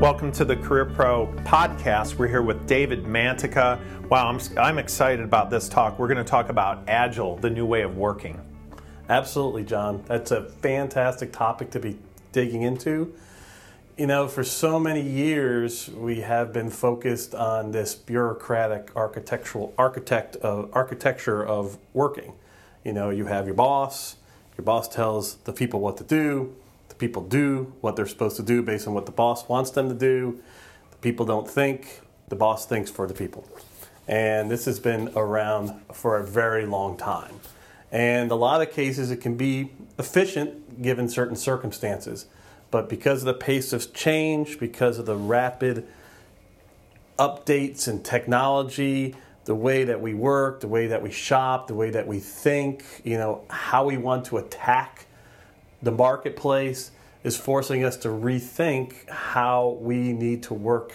Welcome to the Career Pro podcast. We're here with David Mantica. Wow, I'm, I'm excited about this talk. We're going to talk about Agile, the new way of working. Absolutely, John. That's a fantastic topic to be digging into. You know, for so many years, we have been focused on this bureaucratic architectural architect of, architecture of working. You know, you have your boss. Your boss tells the people what to do the people do what they're supposed to do based on what the boss wants them to do. The people don't think, the boss thinks for the people. And this has been around for a very long time. And a lot of cases it can be efficient given certain circumstances. But because of the pace of change, because of the rapid updates and technology, the way that we work, the way that we shop, the way that we think, you know, how we want to attack the marketplace is forcing us to rethink how we need to work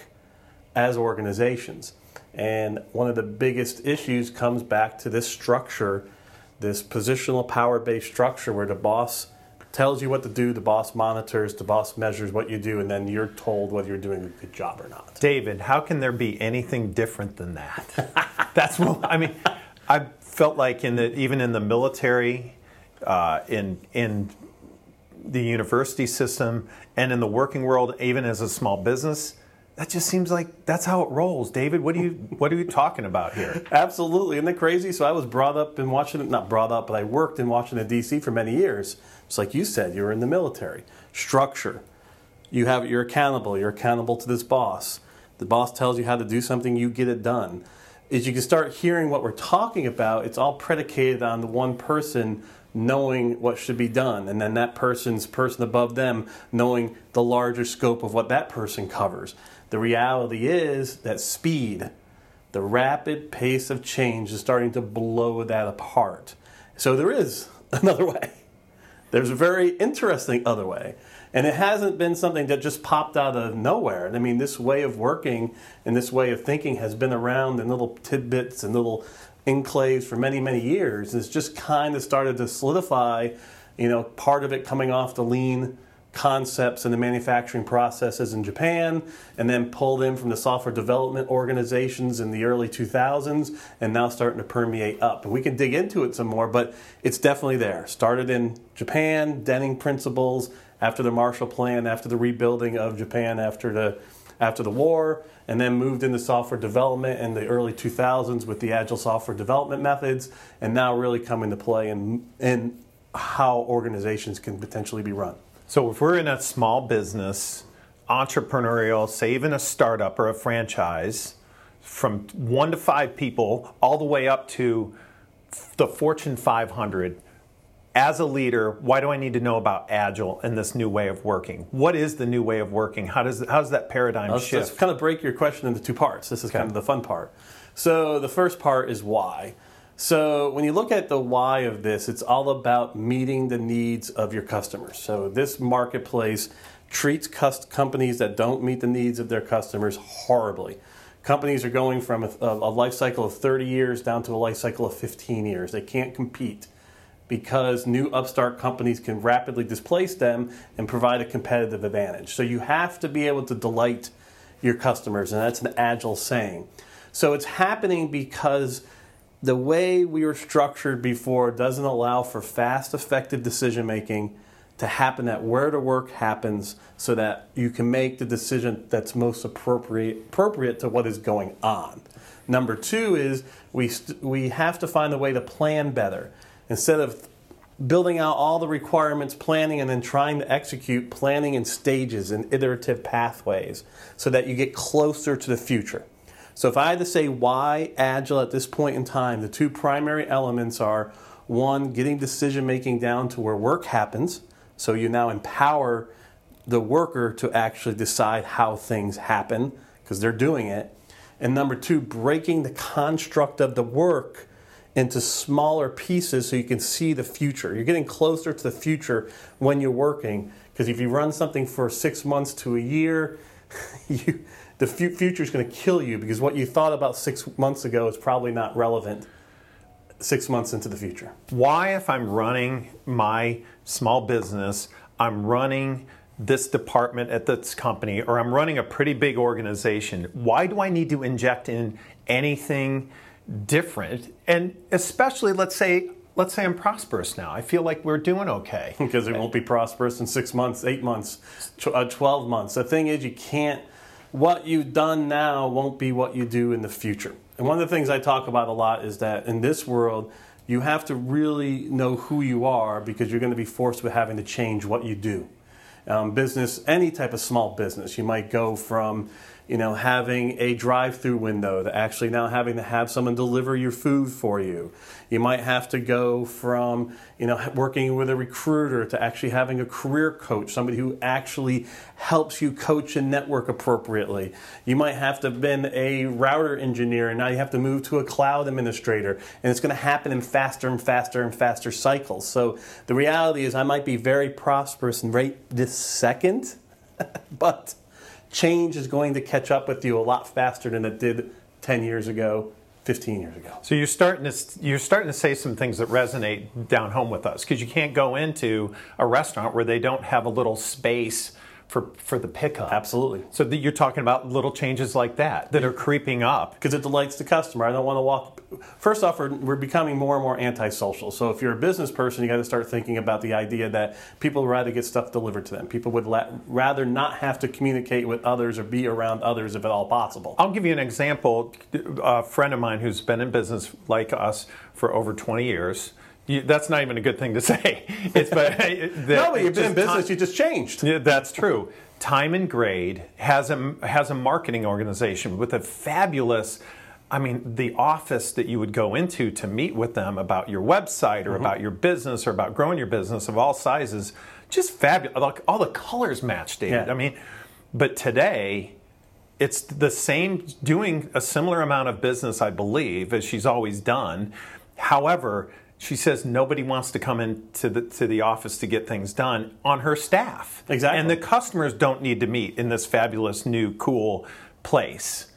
as organizations. And one of the biggest issues comes back to this structure, this positional power based structure where the boss tells you what to do, the boss monitors, the boss measures what you do, and then you're told whether you're doing a good job or not. David, how can there be anything different than that? That's what I mean. I felt like in the even in the military, uh, in in the university system and in the working world, even as a small business, that just seems like that's how it rolls. David, what are you what are you talking about here? Absolutely, isn't that crazy? So I was brought up in Washington, not brought up, but I worked in Washington D.C. for many years. Just like you said, you were in the military. Structure. You have you're accountable. You're accountable to this boss. The boss tells you how to do something, you get it done. As you can start hearing what we're talking about, it's all predicated on the one person knowing what should be done, and then that person's person above them knowing the larger scope of what that person covers. The reality is that speed, the rapid pace of change, is starting to blow that apart. So there is another way. There's a very interesting other way. And it hasn't been something that just popped out of nowhere. I mean, this way of working and this way of thinking has been around in little tidbits and little enclaves for many, many years. It's just kind of started to solidify, you know, part of it coming off the lean concepts and the manufacturing processes in Japan, and then pulled in from the software development organizations in the early 2000s, and now starting to permeate up. And we can dig into it some more, but it's definitely there. Started in Japan, Deming principles, after the Marshall Plan, after the rebuilding of Japan, after the after the war, and then moved into software development in the early 2000s with the agile software development methods, and now really come into play in, in how organizations can potentially be run. So, if we're in a small business, entrepreneurial, say even a startup or a franchise, from one to five people, all the way up to the Fortune 500, as a leader, why do I need to know about Agile and this new way of working? What is the new way of working? How does how does that paradigm let's, shift? Let's kind of break your question into two parts. This is okay. kind of the fun part. So the first part is why. So when you look at the why of this, it's all about meeting the needs of your customers. So this marketplace treats companies that don't meet the needs of their customers horribly. Companies are going from a, a life cycle of 30 years down to a life cycle of 15 years. They can't compete because new upstart companies can rapidly displace them and provide a competitive advantage. So you have to be able to delight your customers, and that's an agile saying. So it's happening because the way we were structured before doesn't allow for fast, effective decision making to happen at where the work happens so that you can make the decision that's most appropriate, appropriate to what is going on. Number two is we, st- we have to find a way to plan better instead of building out all the requirements, planning, and then trying to execute planning in stages and iterative pathways so that you get closer to the future. So, if I had to say why Agile at this point in time, the two primary elements are one, getting decision making down to where work happens. So, you now empower the worker to actually decide how things happen because they're doing it. And number two, breaking the construct of the work into smaller pieces so you can see the future. You're getting closer to the future when you're working because if you run something for six months to a year, you, the future is going to kill you because what you thought about six months ago is probably not relevant six months into the future. Why, if I'm running my small business, I'm running this department at this company, or I'm running a pretty big organization. Why do I need to inject in anything different? And especially, let's say, let's say I'm prosperous now. I feel like we're doing okay. because it won't be prosperous in six months, eight months, uh, 12 months. The thing is, you can't, what you've done now won't be what you do in the future. And one of the things I talk about a lot is that in this world, you have to really know who you are because you're going to be forced with having to change what you do. Um, business, any type of small business, you might go from you know, having a drive-through window to actually now having to have someone deliver your food for you. You might have to go from, you know, working with a recruiter to actually having a career coach, somebody who actually helps you coach and network appropriately. You might have to have been a router engineer and now you have to move to a cloud administrator. And it's going to happen in faster and faster and faster cycles. So the reality is I might be very prosperous right this second, but change is going to catch up with you a lot faster than it did 10 years ago, 15 years ago. So you're starting to you're starting to say some things that resonate down home with us because you can't go into a restaurant where they don't have a little space for, for the pickup. Absolutely. So you're talking about little changes like that that are creeping up. Because it delights the customer. I don't want to walk. First off, we're, we're becoming more and more antisocial. So if you're a business person, you got to start thinking about the idea that people would rather get stuff delivered to them. People would la- rather not have to communicate with others or be around others if at all possible. I'll give you an example. Uh, a friend of mine who's been in business like us for over 20 years you, that's not even a good thing to say. It's but no, but you've been in business. Time, you just changed. Yeah, that's true. Time and Grade has a has a marketing organization with a fabulous. I mean, the office that you would go into to meet with them about your website or mm-hmm. about your business or about growing your business of all sizes, just fabulous. Like all the colors match, David. Yeah. I mean, but today it's the same, doing a similar amount of business, I believe, as she's always done. However, she says nobody wants to come into the to the office to get things done on her staff. Exactly. And the customers don't need to meet in this fabulous new cool place.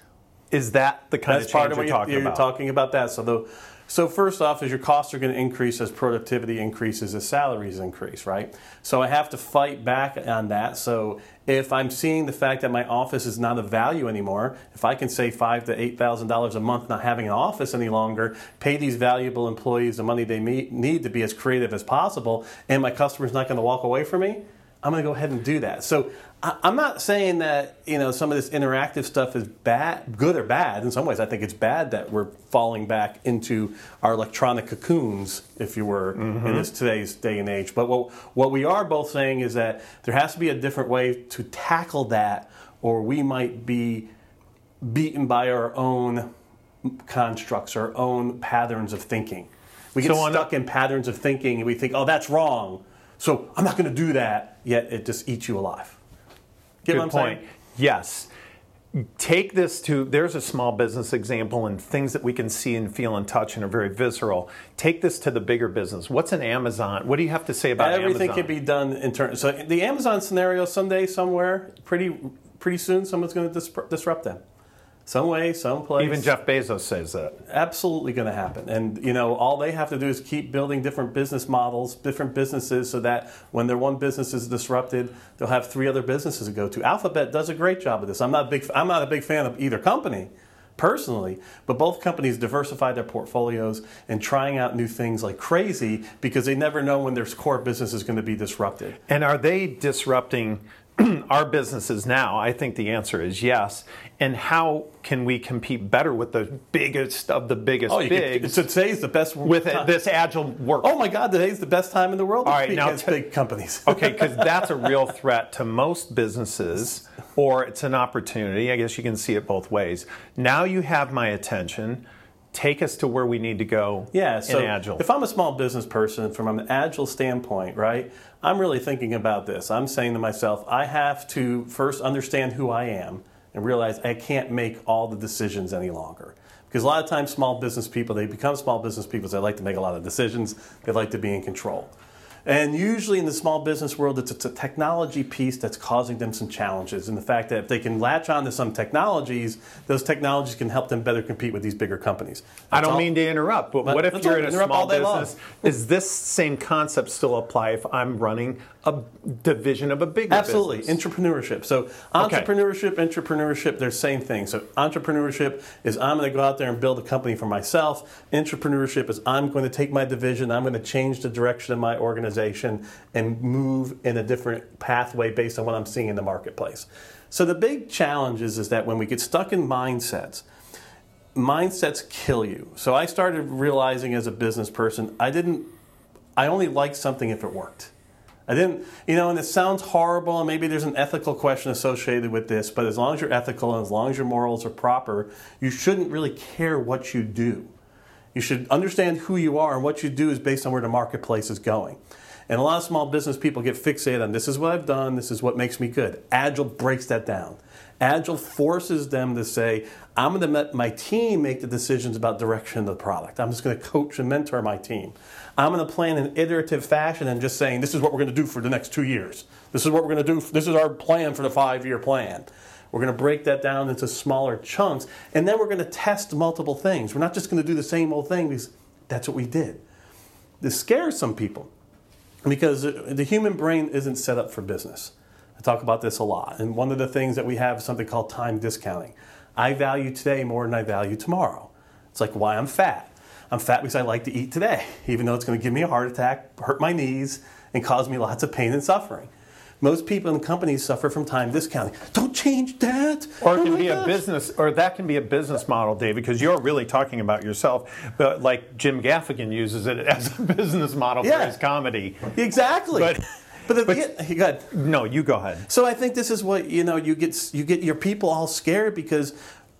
Is that the kind That's of change part of you're talking you're, about? You're talking about that. So the so first off, is your costs are going to increase as productivity increases, as salaries increase, right? So I have to fight back on that. So if I'm seeing the fact that my office is not of value anymore, if I can save five to eight thousand dollars a month not having an office any longer, pay these valuable employees the money they need to be as creative as possible, and my customer's not going to walk away from me, I'm going to go ahead and do that. So I'm not saying that you know some of this interactive stuff is bad, good or bad. In some ways, I think it's bad that we're falling back into our electronic cocoons, if you were, mm-hmm. in this today's day and age. But what what we are both saying is that there has to be a different way to tackle that, or we might be beaten by our own constructs, our own patterns of thinking. We get so stuck in patterns of thinking, and we think, "Oh, that's wrong." So I'm not going to do that. Yet it just eats you alive. Get Good point. Saying? Yes. Take this to, there's a small business example and things that we can see and feel and touch and are very visceral. Take this to the bigger business. What's an Amazon? What do you have to say about Everything Amazon? can be done in terms. So the Amazon scenario someday, somewhere, pretty pretty soon, someone's going to disrupt them some way, some place. Even Jeff Bezos says that. Absolutely going to happen. And you know, all they have to do is keep building different business models, different businesses, so that when their one business is disrupted, they'll have three other businesses to go to. Alphabet does a great job of this. I'm not a big. I'm not a big fan of either company. Personally, but both companies diversify their portfolios and trying out new things like crazy because they never know when their core business is going to be disrupted. And are they disrupting our businesses now? I think the answer is yes. And how can we compete better with the biggest of the biggest oh, bigs? Could, so today's the best with time. this agile work. Oh my God, today's the best time in the world. All right, now t- big companies. okay, because that's a real threat to most businesses, or it's an opportunity. I guess you can see it both ways. Now you have my attention take us to where we need to go yeah, so in Agile. If I'm a small business person from an Agile standpoint, right, I'm really thinking about this. I'm saying to myself, I have to first understand who I am and realize I can't make all the decisions any longer. Because a lot of times, small business people, they become small business people, they like to make a lot of decisions, they like to be in control. And usually in the small business world, it's, it's a technology piece that's causing them some challenges. And the fact that if they can latch on to some technologies, those technologies can help them better compete with these bigger companies. That's I don't all. mean to interrupt, but, But what if you're in a small all day long. business? Is this same concept still apply if I'm running a division of a big Absolutely, business? entrepreneurship. So entrepreneurship, entrepreneurship, they're same thing. So entrepreneurship is I'm going to go out there and build a company for myself. Entrepreneurship is I'm going to take my division, I'm going to change the direction of my organization and move in a different pathway based on what I'm seeing in the marketplace. So the big challenge is, is that when we get stuck in mindsets, mindsets kill you. So I started realizing as a business person, I didn't I only liked something if it worked. I didn't, you know, and it sounds horrible, and maybe there's an ethical question associated with this, but as long as you're ethical and as long as your morals are proper, you shouldn't really care what you do. You should understand who you are, and what you do is based on where the marketplace is going. And a lot of small business people get fixated on this is what I've done, this is what makes me good. Agile breaks that down. Agile forces them to say, I'm going to let my team make the decisions about direction of the product. I'm just going to coach and mentor my team. I'm going to plan in iterative fashion and just saying, this is what we're going to do for the next two years. This is what we're going to do. This is our plan for the five year plan. We're going to break that down into smaller chunks, and then we're going to test multiple things. We're not just going to do the same old thing because that's what we did. This scares some people because the human brain isn't set up for business. I talk about this a lot. And one of the things that we have is something called time discounting. I value today more than I value tomorrow. It's like why I'm fat. I'm fat because I like to eat today, even though it's going to give me a heart attack, hurt my knees, and cause me lots of pain and suffering. Most people in companies suffer from time discounting. Don't change that. Or it Oh can be a business, or that can be a business model, David, because you're really talking about yourself. But like Jim Gaffigan uses it as a business model Yeah. for his comedy. Exactly. But- but, the, but- yeah, go ahead. No, you go ahead. So I think this is what you know. You get you get your people all scared because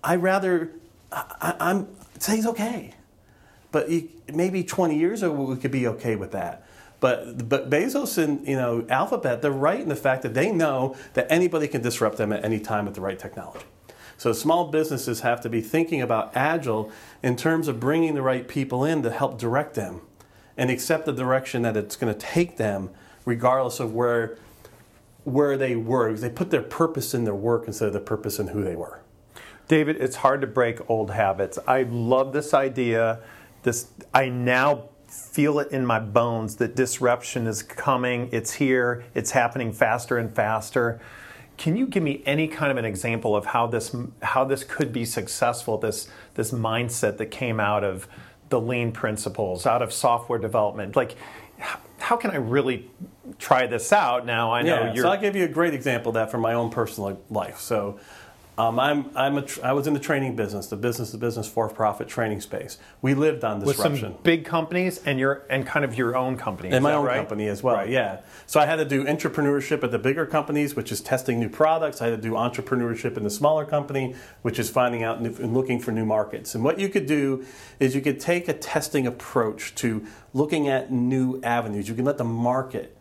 I rather I, I'm today's okay, but you, maybe 20 years ago we could be okay with that. But but Bezos and you know Alphabet they're right in the fact that they know that anybody can disrupt them at any time with the right technology. So small businesses have to be thinking about agile in terms of bringing the right people in to help direct them and accept the direction that it's going to take them regardless of where where they were because they put their purpose in their work instead of the purpose in who they were. David, it's hard to break old habits. I love this idea. This I now feel it in my bones that disruption is coming. It's here. It's happening faster and faster. Can you give me any kind of an example of how this how this could be successful? This this mindset that came out of the lean principles, out of software development. Like, how can I really try this out? Now I know Yeah, you're. so I'll give you a great example of that from my own personal life. So, um, I'm, I'm a tr- I was in the training business, the business to business for profit training space. We lived on disruption. with some big companies and your and kind of your own company. in Is my own right? company as well. Right. Yeah. So I had to do entrepreneurship at the bigger companies, which is testing new products. I had to do entrepreneurship in the smaller company, which is finding out new, and looking for new markets. And what you could do is you could take a testing approach to looking at new avenues. You can let the market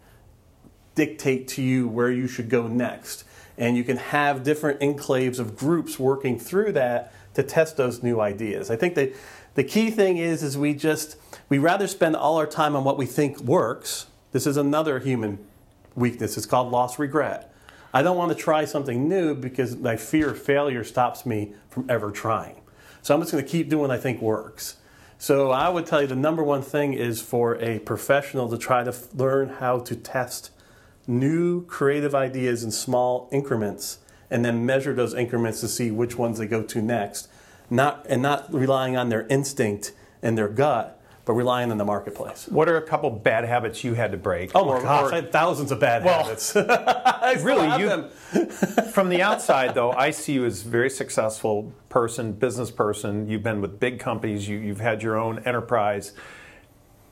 dictate to you where you should go next. And you can have different enclaves of groups working through that to test those new ideas. I think that the key thing is is we just we rather spend all our time on what we think works. This is another human weakness. It's called loss regret. I don't want to try something new because my fear of failure stops me from ever trying. So I'm just going to keep doing what I think works. So I would tell you the number one thing is for a professional to try to learn how to test new creative ideas in small increments and then measure those increments to see which ones they go to next not and not relying on their instinct and their gut but relying on the marketplace What are a couple bad habits you had to break? oh my Or- gosh or- i had thousands of bad Well, habits I really, you- them. from the outside, though, I see you as a very successful person, business person. You've been with big companies. You, you've had your own enterprise.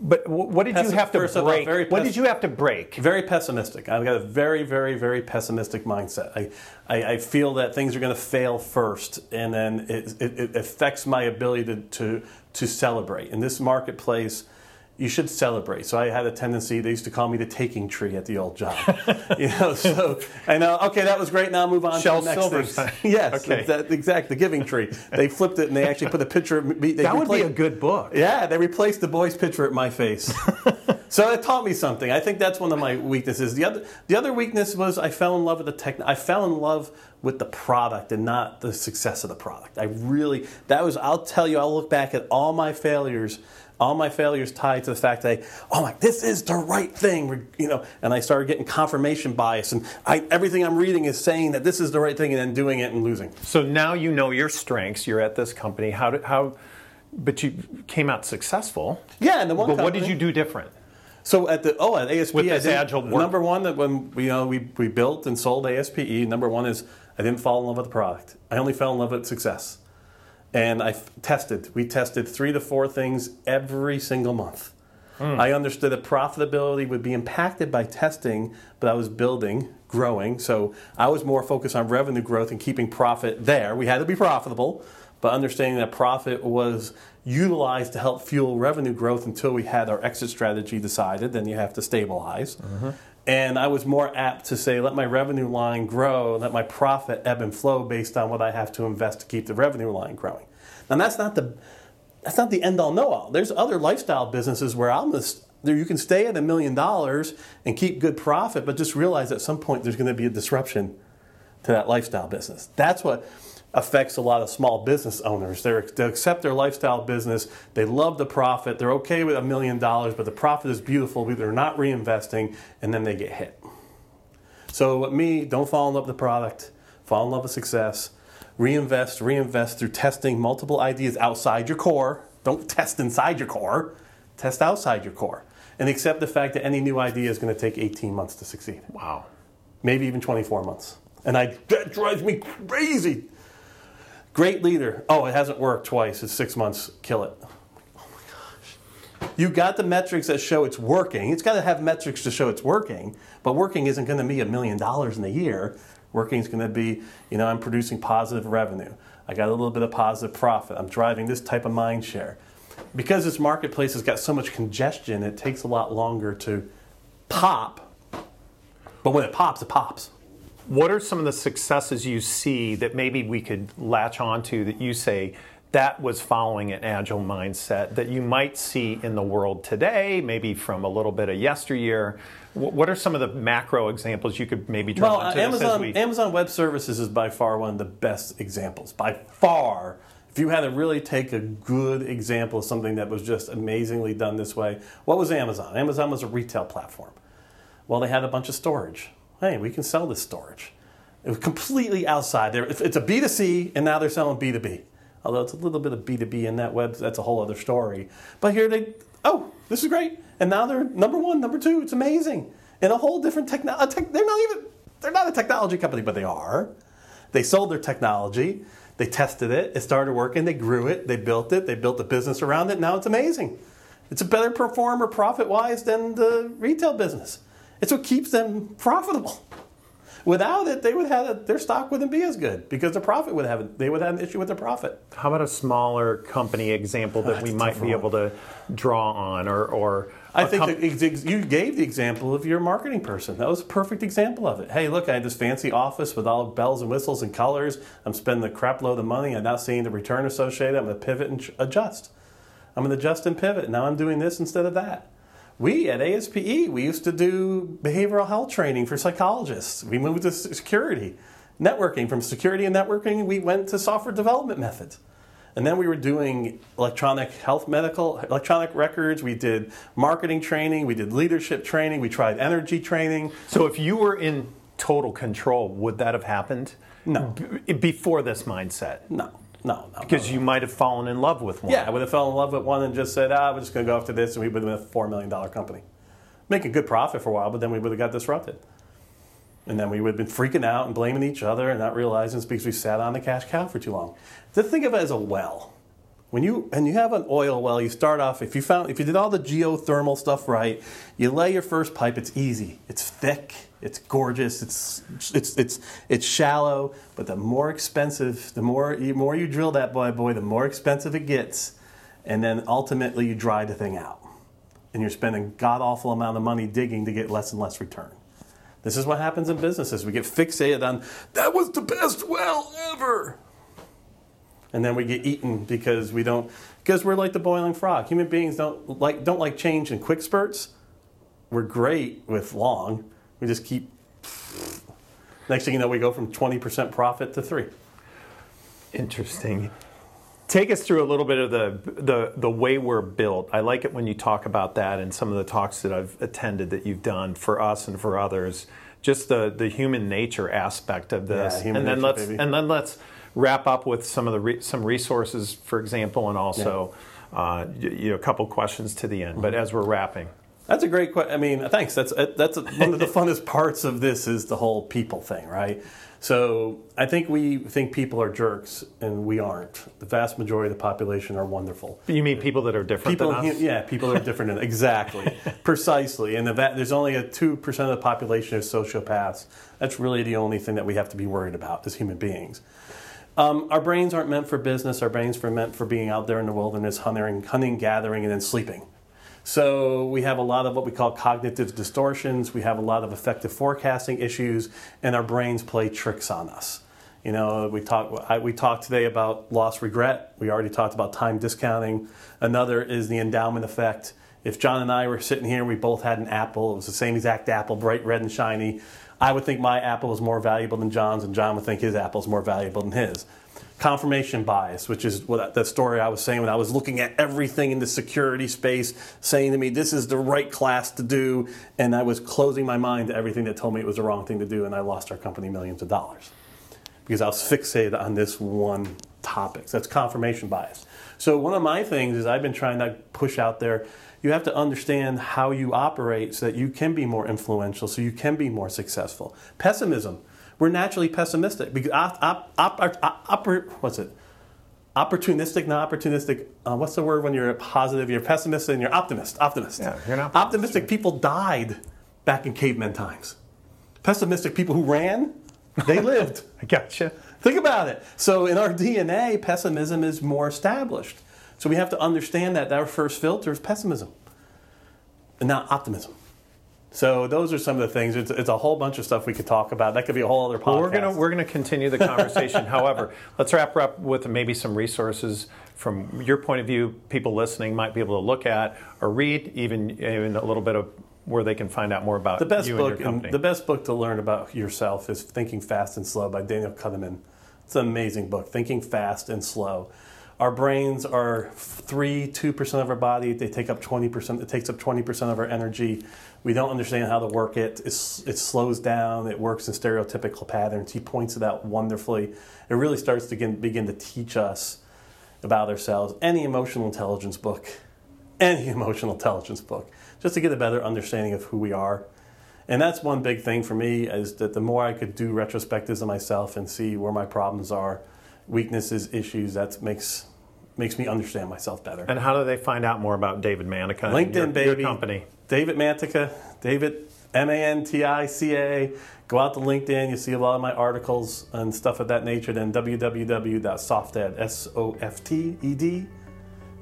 But what did you have to first of all, break? very what did you have to break? very pessimistic. I've got a very, very, very pessimistic mindset. I, I, I feel that things are going to fail first, and then it, it, it affects my ability to, to, to celebrate. In this marketplace, you should celebrate. So I had a tendency, they used to call me the taking tree at the old job. you know, so I know, uh, okay, that was great, now move on Shel to the next thing. Silverstein. yes, Okay. that, exactly, the giving tree. They flipped it and they actually put a picture of me. They That would be a good book. yeah, they replaced the boy's picture at my face. So it taught me something. I think that's one of my weaknesses. The other, the other weakness was I fell in love with the tech. I fell in love with the product and not the success of the product. I really, that was. I'll tell you. I'll look back at all my failures. All my failures tied to the fact that, I, oh my, this is the right thing, you know. And I started getting confirmation bias, and I, everything I'm reading is saying that this is the right thing, and then doing it and losing. So now you know your strengths. You're at this company. How did how? But you came out successful. Yeah, and the one. But company, what did you do different? So at the oh at ASP With this agile work. number one that when you know we, we built and sold ASPE number one is I didn't fall in love with the product I only fell in love with success and I f- tested. We tested three to four things every single month. Hmm. I understood that profitability would be impacted by testing but I was building growing. So I was more focused on revenue growth and keeping profit there. We had to be profitable but understanding that profit was utilized to help fuel revenue growth until we had our exit strategy decided, then you have to stabilize. Mm-hmm. And I was more apt to say, let my revenue line grow, let my profit ebb and flow based on what I have to invest to keep the revenue line growing. Now that's not the that's not the end all know all. There's other lifestyle businesses where I'm just you can stay at a million dollars and keep good profit, but just realize at some point there's going to be a disruption to that lifestyle business. That's what affects a lot of small business owners. They're, they accept their lifestyle business, they love the profit, they're okay with a million dollars, but the profit is beautiful, but they're not reinvesting, and then they get hit. So, with me, don't fall in love with the product, fall in love with success, reinvest, reinvest through testing multiple ideas outside your core. Don't test inside your core, test outside your core. And accept the fact that any new idea is going to take 18 months to succeed Wow. maybe even 24 months. And I, that drives me crazy. Great leader. Oh, it hasn't worked twice. It's six months. Kill it. Oh my gosh. You got the metrics that show it's working. It's got to have metrics to show it's working. But working isn't going to be a million dollars in a year. Working is going to be, you know, I'm producing positive revenue. I got a little bit of positive profit. I'm driving this type of mind share. Because this marketplace has got so much congestion, it takes a lot longer to pop. But when it pops, it pops. What are some of the successes you see that maybe we could latch onto that you say that was following an agile mindset that you might see in the world today, maybe from a little bit of yesteryear? What are some of the macro examples you could maybe draw Well, uh, as Amazon, we- Amazon Web Services is by far one of the best examples. By far. If you had to really take a good example of something that was just amazingly done this way, what was Amazon? Amazon was a retail platform. Well, they had a bunch of storage. Hey, we can sell this storage. It was completely outside there. It's a B2C, and now they're selling B2B. Although it's a little bit of B2B in that web, that's a whole other story. But here they, oh, this is great. And now they're number one, number two. It's amazing. And a whole different technology. They're not even, they're not a technology company, but they are. They sold their technology. They tested it. It started working. They grew it. They built it. They built a business around it. Now it's amazing. It's a better performer profit wise than the retail business. It's what keeps them profitable. Without it, they would have their stock wouldn't be as good because the profit would have they would have an issue with their profit. How about a smaller company example that That's we might be able to draw on, or, or I a think com- that ex- ex- you gave the example of your marketing person. That was a perfect example of it. Hey, look, I had this fancy office with all bells and whistles and colors. I'm spending the crap load of money. I'm not seeing the return associated. I'm going to pivot and adjust. I'm going to adjust and pivot. Now I'm doing this instead of that. We at ASPE, we used to do behavioral health training for psychologists. We moved to security, networking. From security and networking, we went to software development methods. And then we were doing electronic health medical, electronic records. We did marketing training. We did leadership training. We tried energy training. So if you were in total control, would that have happened? No. B- before this mindset, No, no, no. because no. you might have fallen in love with one. Yeah, I would have fell in love with one and just said, ah, we're just going to go after this, and we would have been a $4 million company. Make a good profit for a while, but then we would have got disrupted. And then we would have been freaking out and blaming each other and not realizing it's because we sat on the cash cow for too long. To think of it as a well. When you and you have an oil well, you start off if you found if you did all the geothermal stuff right, you lay your first pipe. It's easy. It's thick. It's gorgeous. It's it's it's it's shallow. But the more expensive, the more the more you drill that boy boy, the more expensive it gets, and then ultimately you dry the thing out, and you're spending god awful amount of money digging to get less and less return. This is what happens in businesses. We get fixated on that was the best well ever and then we get eaten because we don't because we're like the boiling frog. Human beings don't like don't like change in quick spurts. we're great with long. We just keep. Next thing you know, we go from 20% profit to three. Interesting. Take us through a little bit of the, the the way we're built. I like it when you talk about that in some of the talks that I've attended that you've done for us and for others. Just the, the human nature aspect of this, Yeah, and then nature, let's baby. and then let's wrap up with some of the re, some resources, for example, and also uh, y- you know a couple questions to the end. But Mm-hmm. as we're wrapping, That's a great question. I mean, thanks. That's that's one of the funnest parts of this is the whole people thing, right? So I think we think people are jerks, and we aren't. The vast majority of the population are wonderful. you mean people that are different People, than us? yeah, people that are different. than- exactly, precisely. And the va- there's only a two percent of the population is sociopaths. That's really the only thing that we have to be worried about as human beings. Um, our brains aren't meant for business. Our brains are meant for being out there in the wilderness, hunting, hunting, gathering, and then sleeping. So we have a lot of what we call cognitive distortions. We have a lot of effective forecasting issues, and our brains play tricks on us. You know, we talked we talked today about loss regret. We already talked about time discounting. Another is the endowment effect. If John and I were sitting here, we both had an apple. It was the same exact apple, bright red and shiny. I would think my apple was more valuable than John's, and John would think his apple is more valuable than his confirmation bias, which is what that story I was saying when I was looking at everything in the security space, saying to me, "This is the right class to do," and I was closing my mind to everything that told me it was the wrong thing to do, and I lost our company millions of dollars because I was fixated on this one topic. So that's confirmation bias. So one of my things is I've been trying to push out there. You have to understand how you operate so that you can be more influential, so you can be more successful. Pessimism. We're naturally pessimistic because op, op, op, op, what's it? Opportunistic, not opportunistic. Uh, what's the word when you're positive? You're pessimist and you're optimist. Optimist. Yeah, you're optimist, Optimistic people died back in caveman times. Pessimistic people who ran, they lived. I gotcha. Think about it. So in our DNA, pessimism is more established. So we have to understand that our first filter is pessimism and not optimism. So those are some of the things. It's, it's a whole bunch of stuff we could talk about. That could be a whole other podcast. Well, we're gonna we're gonna continue the conversation. However, let's wrap up with maybe some resources from your point of view. People listening might be able to look at or read, even even a little bit of where they can find out more about the best book and your company. the best book to learn about yourself is Thinking Fast and Slow by Daniel Kahneman. It's an amazing book. Thinking fast and slow. Our brains are three, two percent of our body. They take up twenty percent. It takes up twenty percent of our energy. We don't understand how to work it. It's, it slows down. It works in stereotypical patterns. He points it out wonderfully. It really starts to begin, begin to teach us about ourselves. Any emotional intelligence book, any emotional intelligence book, just to get a better understanding of who we are. And that's one big thing for me is that the more I could do retrospectives of myself and see where my problems are, weaknesses, issues, that makes makes me understand myself better. and how do they find out more about David Mantica? LinkedIn, your, baby. Your company. David Mantica, David M A N T I C A. Go out to LinkedIn. You see a lot of my articles and stuff of that nature. Then www.softed, S O F T E D,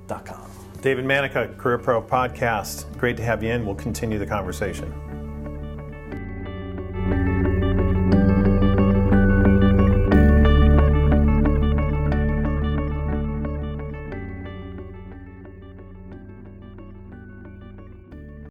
dot com. David Mantica, Career Pro Podcast. Great to have you in. We'll continue the conversation.